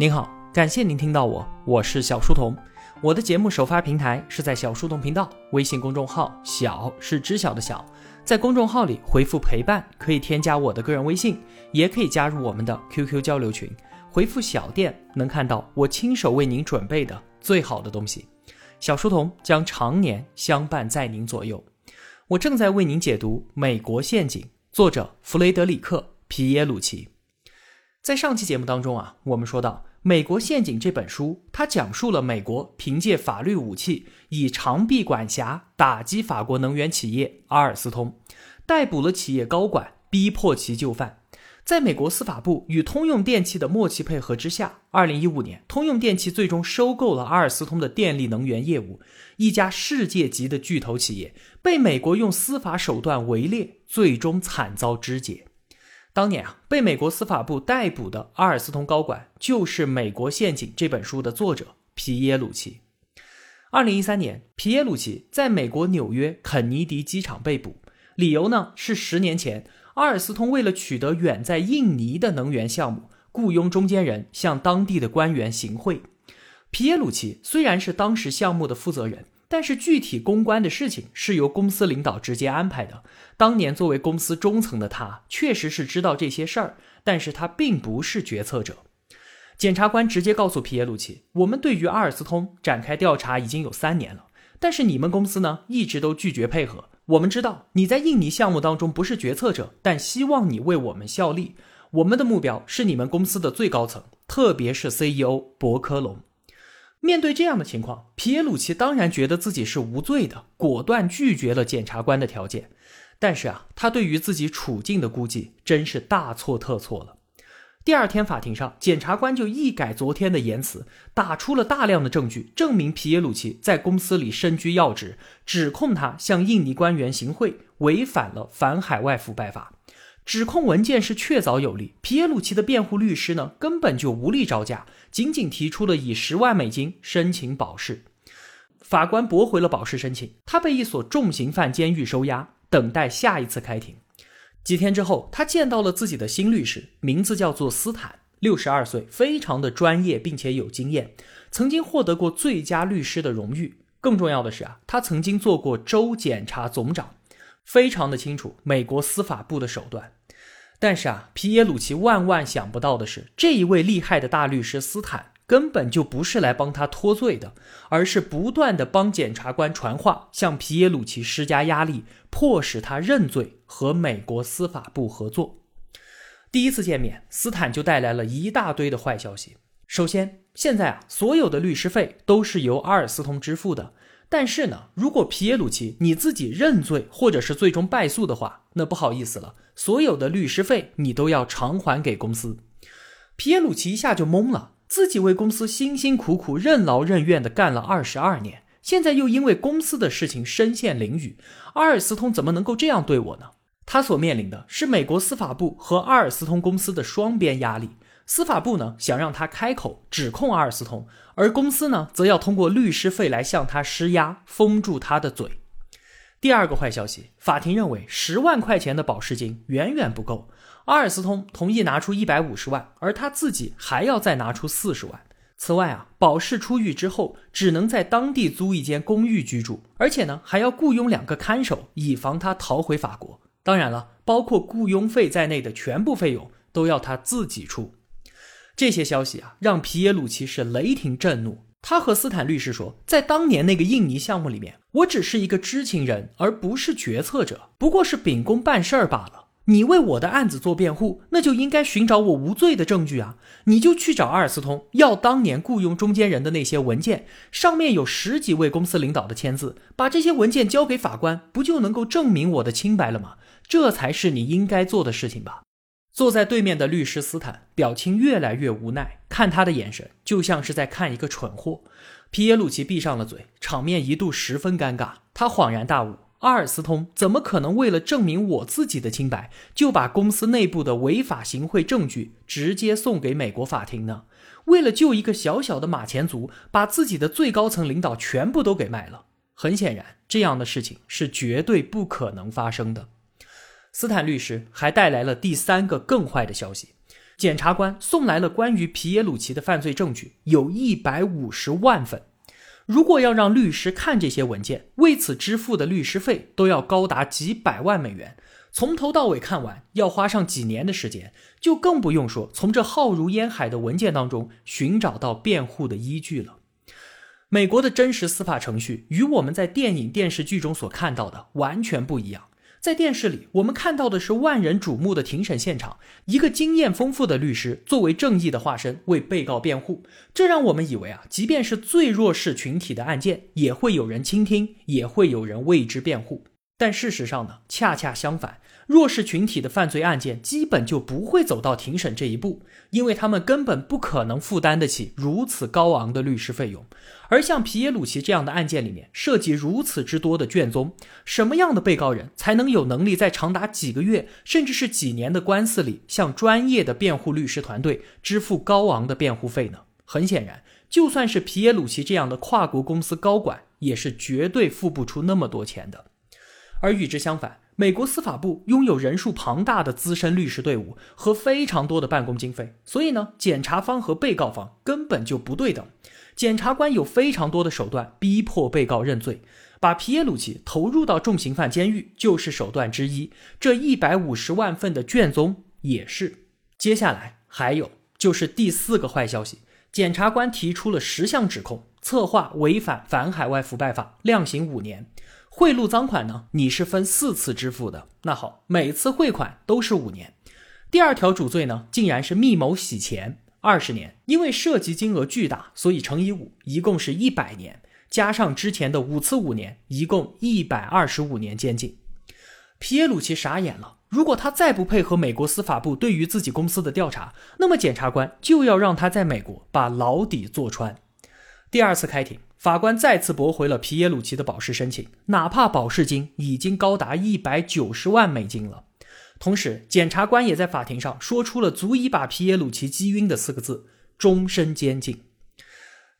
您好，感谢您听到我，我是小书童。我的节目首发平台是在小书童频道微信公众号，小是知晓的小，在公众号里回复陪伴，可以添加我的个人微信，也可以加入我们的 QQ 交流群。回复小店能看到我亲手为您准备的最好的东西。小书童将常年相伴在您左右。我正在为您解读《美国陷阱》，作者弗雷德里克·皮耶鲁奇。在上期节目当中啊，我们说到《美国陷阱》这本书，它讲述了美国凭借法律武器，以长臂管辖打击法国能源企业阿尔斯通，逮捕了企业高管，逼迫其就范。在美国司法部与通用电气的默契配合之下，二零一五年，通用电气最终收购了阿尔斯通的电力能源业务，一家世界级的巨头企业被美国用司法手段围猎，最终惨遭肢解。当年啊，被美国司法部逮捕的阿尔斯通高管就是《美国陷阱》这本书的作者皮耶鲁奇。二零一三年，皮耶鲁奇在美国纽约肯尼迪机场被捕，理由呢是十年前阿尔斯通为了取得远在印尼的能源项目，雇佣中间人向当地的官员行贿。皮耶鲁奇虽然是当时项目的负责人。但是具体公关的事情是由公司领导直接安排的。当年作为公司中层的他，确实是知道这些事儿，但是他并不是决策者。检察官直接告诉皮耶鲁奇：“我们对于阿尔斯通展开调查已经有三年了，但是你们公司呢，一直都拒绝配合。我们知道你在印尼项目当中不是决策者，但希望你为我们效力。我们的目标是你们公司的最高层，特别是 CEO 博科隆。”面对这样的情况，皮耶鲁奇当然觉得自己是无罪的，果断拒绝了检察官的条件。但是啊，他对于自己处境的估计真是大错特错了。第二天法庭上，检察官就一改昨天的言辞，打出了大量的证据，证明皮耶鲁奇在公司里身居要职，指控他向印尼官员行贿，违反了反海外腐败法。指控文件是确凿有力，皮耶鲁奇的辩护律师呢根本就无力招架，仅仅提出了以十万美金申请保释。法官驳回了保释申请，他被一所重刑犯监狱收押，等待下一次开庭。几天之后，他见到了自己的新律师，名字叫做斯坦，六十二岁，非常的专业并且有经验，曾经获得过最佳律师的荣誉。更重要的是啊，他曾经做过州检察总长，非常的清楚美国司法部的手段。但是啊，皮耶鲁奇万万想不到的是，这一位厉害的大律师斯坦根本就不是来帮他脱罪的，而是不断的帮检察官传话，向皮耶鲁奇施加压力，迫使他认罪和美国司法部合作。第一次见面，斯坦就带来了一大堆的坏消息。首先，现在啊，所有的律师费都是由阿尔斯通支付的。但是呢，如果皮耶鲁奇你自己认罪，或者是最终败诉的话，那不好意思了，所有的律师费你都要偿还给公司。皮耶鲁奇一下就懵了，自己为公司辛辛苦苦、任劳任怨的干了二十二年，现在又因为公司的事情身陷囹圄，阿尔斯通怎么能够这样对我呢？他所面临的是美国司法部和阿尔斯通公司的双边压力。司法部呢想让他开口指控阿尔斯通，而公司呢则要通过律师费来向他施压，封住他的嘴。第二个坏消息，法庭认为十万块钱的保释金远远不够，阿尔斯通同意拿出一百五十万，而他自己还要再拿出四十万。此外啊，保释出狱之后只能在当地租一间公寓居住，而且呢还要雇佣两个看守，以防他逃回法国。当然了，包括雇佣费在内的全部费用都要他自己出。这些消息啊，让皮耶鲁奇是雷霆震怒。他和斯坦律师说，在当年那个印尼项目里面，我只是一个知情人，而不是决策者，不过是秉公办事儿罢了。你为我的案子做辩护，那就应该寻找我无罪的证据啊！你就去找阿尔斯通要当年雇佣中间人的那些文件，上面有十几位公司领导的签字，把这些文件交给法官，不就能够证明我的清白了吗？这才是你应该做的事情吧。坐在对面的律师斯坦表情越来越无奈，看他的眼神就像是在看一个蠢货。皮耶鲁奇闭上了嘴，场面一度十分尴尬。他恍然大悟：阿尔斯通怎么可能为了证明我自己的清白，就把公司内部的违法行贿证据直接送给美国法庭呢？为了救一个小小的马前卒，把自己的最高层领导全部都给卖了？很显然，这样的事情是绝对不可能发生的。斯坦律师还带来了第三个更坏的消息，检察官送来了关于皮耶鲁奇的犯罪证据，有一百五十万份。如果要让律师看这些文件，为此支付的律师费都要高达几百万美元，从头到尾看完要花上几年的时间，就更不用说从这浩如烟海的文件当中寻找到辩护的依据了。美国的真实司法程序与我们在电影、电视剧中所看到的完全不一样。在电视里，我们看到的是万人瞩目的庭审现场，一个经验丰富的律师作为正义的化身为被告辩护，这让我们以为啊，即便是最弱势群体的案件，也会有人倾听，也会有人为之辩护。但事实上呢，恰恰相反。弱势群体的犯罪案件基本就不会走到庭审这一步，因为他们根本不可能负担得起如此高昂的律师费用。而像皮耶鲁奇这样的案件里面涉及如此之多的卷宗，什么样的被告人才能有能力在长达几个月甚至是几年的官司里，向专业的辩护律师团队支付高昂的辩护费呢？很显然，就算是皮耶鲁奇这样的跨国公司高管，也是绝对付不出那么多钱的。而与之相反，美国司法部拥有人数庞大的资深律师队伍和非常多的办公经费，所以呢，检察方和被告方根本就不对等。检察官有非常多的手段逼迫被告认罪，把皮耶鲁奇投入到重刑犯监狱就是手段之一。这一百五十万份的卷宗也是。接下来还有就是第四个坏消息，检察官提出了十项指控，策划违反反海外腐败法，量刑五年。贿赂赃款呢？你是分四次支付的。那好，每次汇款都是五年。第二条主罪呢，竟然是密谋洗钱，二十年。因为涉及金额巨大，所以乘以五，一共是一百年。加上之前的五次五年，一共一百二十五年监禁。皮耶鲁奇傻眼了。如果他再不配合美国司法部对于自己公司的调查，那么检察官就要让他在美国把牢底坐穿。第二次开庭。法官再次驳回了皮耶鲁奇的保释申请，哪怕保释金已经高达一百九十万美金了。同时，检察官也在法庭上说出了足以把皮耶鲁奇击晕的四个字：终身监禁。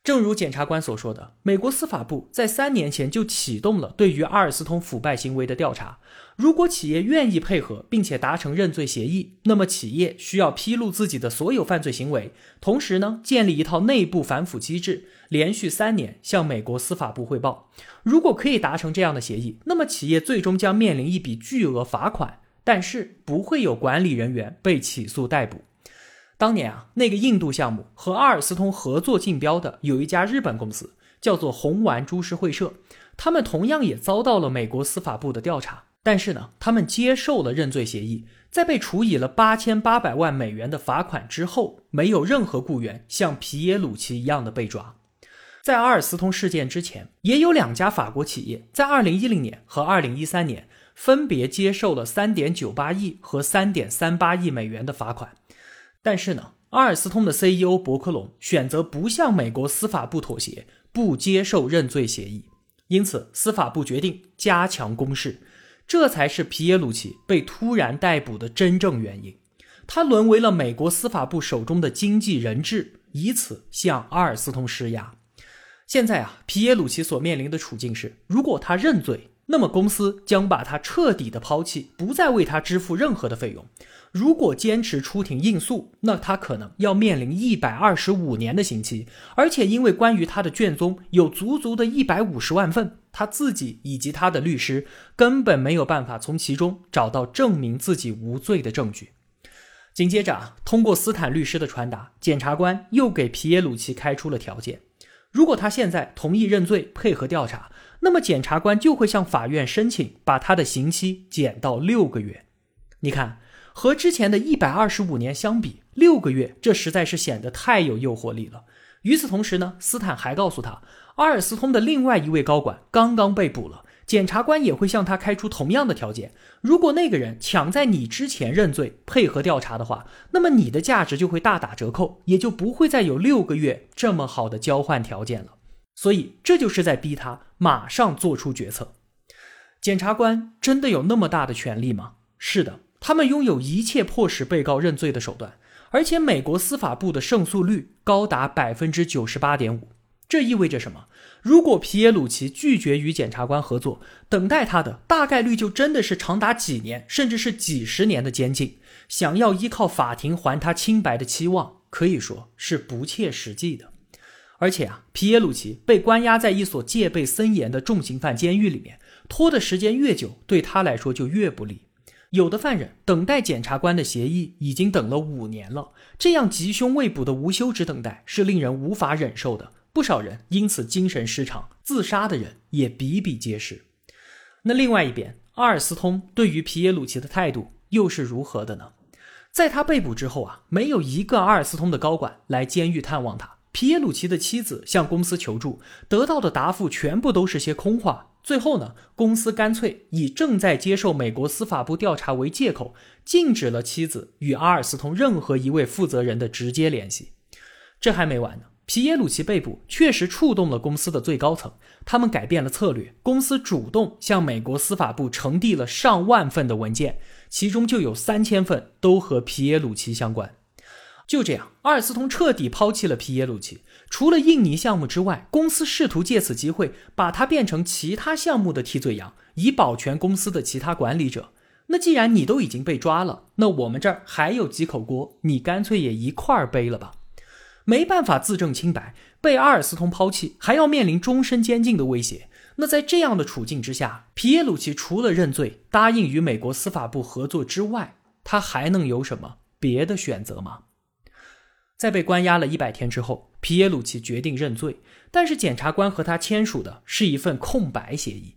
正如检察官所说的，美国司法部在三年前就启动了对于阿尔斯通腐败行为的调查。如果企业愿意配合，并且达成认罪协议，那么企业需要披露自己的所有犯罪行为，同时呢，建立一套内部反腐机制，连续三年向美国司法部汇报。如果可以达成这样的协议，那么企业最终将面临一笔巨额罚款，但是不会有管理人员被起诉逮捕。当年啊，那个印度项目和阿尔斯通合作竞标的有一家日本公司，叫做红丸株式会社，他们同样也遭到了美国司法部的调查。但是呢，他们接受了认罪协议，在被处以了八千八百万美元的罚款之后，没有任何雇员像皮耶鲁奇一样的被抓。在阿尔斯通事件之前，也有两家法国企业在二零一零年和二零一三年分别接受了三点九八亿和三点三八亿美元的罚款。但是呢，阿尔斯通的 CEO 伯克隆选择不向美国司法部妥协，不接受认罪协议，因此司法部决定加强攻势。这才是皮耶鲁奇被突然逮捕的真正原因。他沦为了美国司法部手中的经济人质，以此向阿尔斯通施压。现在啊，皮耶鲁奇所面临的处境是：如果他认罪。那么公司将把他彻底的抛弃，不再为他支付任何的费用。如果坚持出庭应诉，那他可能要面临一百二十五年的刑期，而且因为关于他的卷宗有足足的一百五十万份，他自己以及他的律师根本没有办法从其中找到证明自己无罪的证据。紧接着，通过斯坦律师的传达，检察官又给皮耶鲁奇开出了条件：如果他现在同意认罪，配合调查。那么检察官就会向法院申请把他的刑期减到六个月。你看，和之前的一百二十五年相比，六个月这实在是显得太有诱惑力了。与此同时呢，斯坦还告诉他，阿尔斯通的另外一位高管刚刚被捕了，检察官也会向他开出同样的条件。如果那个人抢在你之前认罪，配合调查的话，那么你的价值就会大打折扣，也就不会再有六个月这么好的交换条件了。所以，这就是在逼他马上做出决策。检察官真的有那么大的权力吗？是的，他们拥有一切迫使被告认罪的手段，而且美国司法部的胜诉率高达百分之九十八点五。这意味着什么？如果皮耶鲁奇拒绝与检察官合作，等待他的大概率就真的是长达几年，甚至是几十年的监禁。想要依靠法庭还他清白的期望，可以说是不切实际的。而且啊，皮耶鲁奇被关押在一所戒备森严的重刑犯监狱里面，拖的时间越久，对他来说就越不利。有的犯人等待检察官的协议已经等了五年了，这样吉凶未卜的无休止等待是令人无法忍受的。不少人因此精神失常，自杀的人也比比皆是。那另外一边，阿尔斯通对于皮耶鲁奇的态度又是如何的呢？在他被捕之后啊，没有一个阿尔斯通的高管来监狱探望他。皮耶鲁奇的妻子向公司求助，得到的答复全部都是些空话。最后呢，公司干脆以正在接受美国司法部调查为借口，禁止了妻子与阿尔斯通任何一位负责人的直接联系。这还没完呢。皮耶鲁奇被捕确实触动了公司的最高层，他们改变了策略，公司主动向美国司法部呈递了上万份的文件，其中就有三千份都和皮耶鲁奇相关。就这样，阿尔斯通彻底抛弃了皮耶鲁奇。除了印尼项目之外，公司试图借此机会把他变成其他项目的替罪羊，以保全公司的其他管理者。那既然你都已经被抓了，那我们这儿还有几口锅，你干脆也一块儿背了吧。没办法自证清白，被阿尔斯通抛弃，还要面临终身监禁的威胁。那在这样的处境之下，皮耶鲁奇除了认罪、答应与美国司法部合作之外，他还能有什么别的选择吗？在被关押了一百天之后，皮耶鲁奇决定认罪，但是检察官和他签署的是一份空白协议，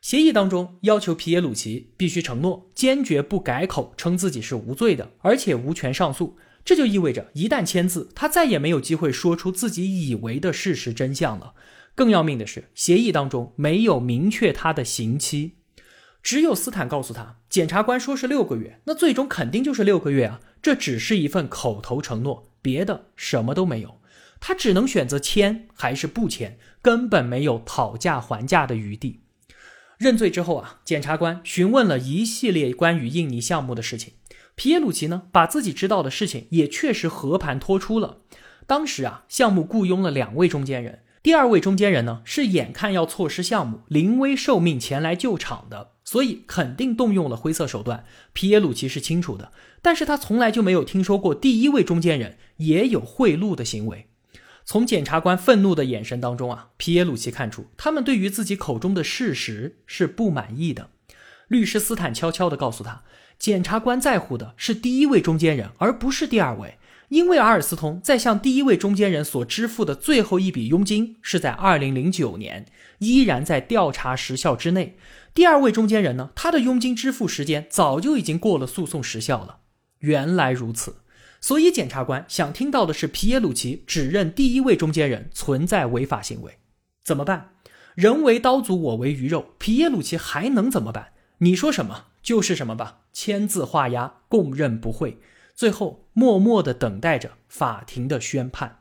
协议当中要求皮耶鲁奇必须承诺坚决不改口称自己是无罪的，而且无权上诉。这就意味着，一旦签字，他再也没有机会说出自己以为的事实真相了。更要命的是，协议当中没有明确他的刑期，只有斯坦告诉他，检察官说是六个月，那最终肯定就是六个月啊。这只是一份口头承诺，别的什么都没有。他只能选择签还是不签，根本没有讨价还价的余地。认罪之后啊，检察官询问了一系列关于印尼项目的事情。皮耶鲁奇呢，把自己知道的事情也确实和盘托出了。当时啊，项目雇佣了两位中间人，第二位中间人呢是眼看要错失项目，临危受命前来救场的，所以肯定动用了灰色手段。皮耶鲁奇是清楚的，但是他从来就没有听说过第一位中间人也有贿赂的行为。从检察官愤怒的眼神当中啊，皮耶鲁奇看出他们对于自己口中的事实是不满意的。律师斯坦悄悄地告诉他。检察官在乎的是第一位中间人，而不是第二位，因为阿尔斯通在向第一位中间人所支付的最后一笔佣金是在二零零九年，依然在调查时效之内。第二位中间人呢，他的佣金支付时间早就已经过了诉讼时效了。原来如此，所以检察官想听到的是皮耶鲁奇指认第一位中间人存在违法行为。怎么办？人为刀俎，我为鱼肉，皮耶鲁奇还能怎么办？你说什么？就是什么吧，签字画押，供认不讳，最后默默的等待着法庭的宣判。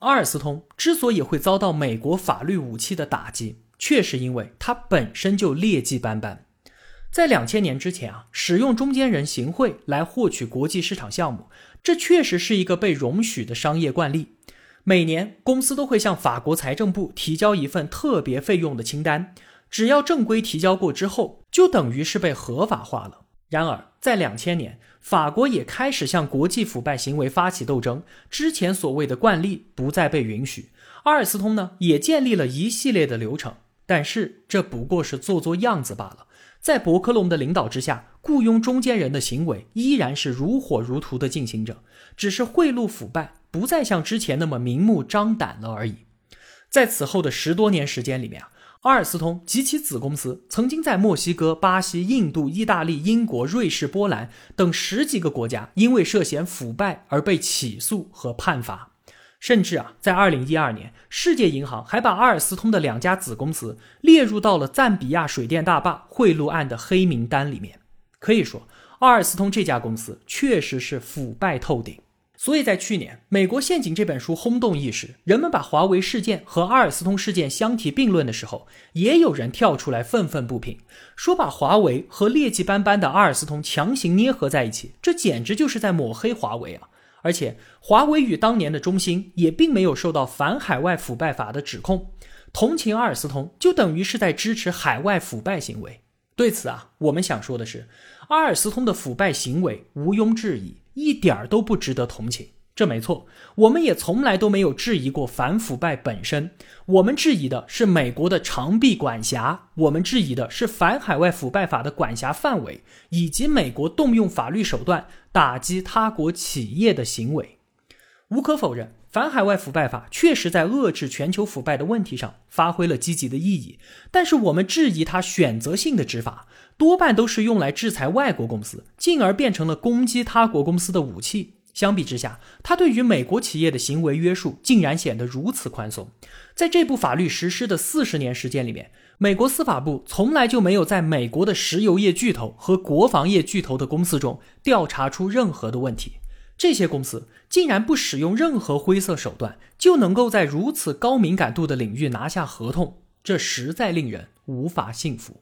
阿尔斯通之所以会遭到美国法律武器的打击，确实因为他本身就劣迹斑斑。在两千年之前啊，使用中间人行贿来获取国际市场项目，这确实是一个被容许的商业惯例。每年公司都会向法国财政部提交一份特别费用的清单。只要正规提交过之后，就等于是被合法化了。然而，在两千年，法国也开始向国际腐败行为发起斗争，之前所谓的惯例不再被允许。阿尔斯通呢，也建立了一系列的流程，但是这不过是做做样子罢了。在伯克隆的领导之下，雇佣中间人的行为依然是如火如荼的进行着，只是贿赂腐败不再像之前那么明目张胆了而已。在此后的十多年时间里面啊。阿尔斯通及其子公司曾经在墨西哥、巴西、印度、意大利、英国、瑞士、波兰等十几个国家，因为涉嫌腐败而被起诉和判罚。甚至啊，在二零一二年，世界银行还把阿尔斯通的两家子公司列入到了赞比亚水电大坝贿赂案的黑名单里面。可以说，阿尔斯通这家公司确实是腐败透顶。所以在去年，《美国陷阱》这本书轰动一时，人们把华为事件和阿尔斯通事件相提并论的时候，也有人跳出来愤愤不平，说把华为和劣迹斑斑的阿尔斯通强行捏合在一起，这简直就是在抹黑华为啊！而且，华为与当年的中兴也并没有受到反海外腐败法的指控。同情阿尔斯通，就等于是在支持海外腐败行为。对此啊，我们想说的是，阿尔斯通的腐败行为毋庸置疑，一点儿都不值得同情。这没错，我们也从来都没有质疑过反腐败本身。我们质疑的是美国的长臂管辖，我们质疑的是反海外腐败法的管辖范围，以及美国动用法律手段打击他国企业的行为。无可否认，反海外腐败法确实在遏制全球腐败的问题上发挥了积极的意义。但是，我们质疑它选择性的执法，多半都是用来制裁外国公司，进而变成了攻击他国公司的武器。相比之下，他对于美国企业的行为约束竟然显得如此宽松。在这部法律实施的四十年时间里面，美国司法部从来就没有在美国的石油业巨头和国防业巨头的公司中调查出任何的问题。这些公司竟然不使用任何灰色手段，就能够在如此高敏感度的领域拿下合同，这实在令人无法信服。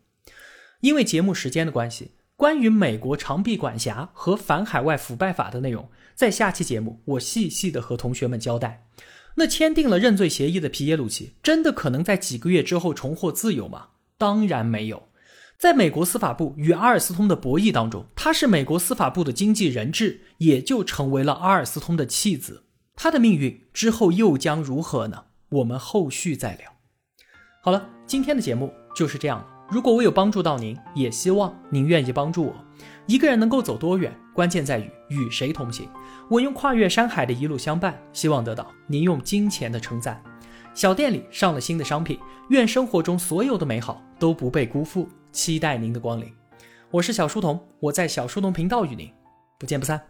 因为节目时间的关系，关于美国长臂管辖和反海外腐败法的内容。在下期节目，我细细的和同学们交代。那签订了认罪协议的皮耶鲁奇，真的可能在几个月之后重获自由吗？当然没有。在美国司法部与阿尔斯通的博弈当中，他是美国司法部的经纪人质，也就成为了阿尔斯通的弃子。他的命运之后又将如何呢？我们后续再聊。好了，今天的节目就是这样了。如果我有帮助到您，也希望您愿意帮助我。一个人能够走多远，关键在于与谁同行。我用跨越山海的一路相伴，希望得到您用金钱的称赞。小店里上了新的商品，愿生活中所有的美好都不被辜负，期待您的光临。我是小书童，我在小书童频道与您不见不散。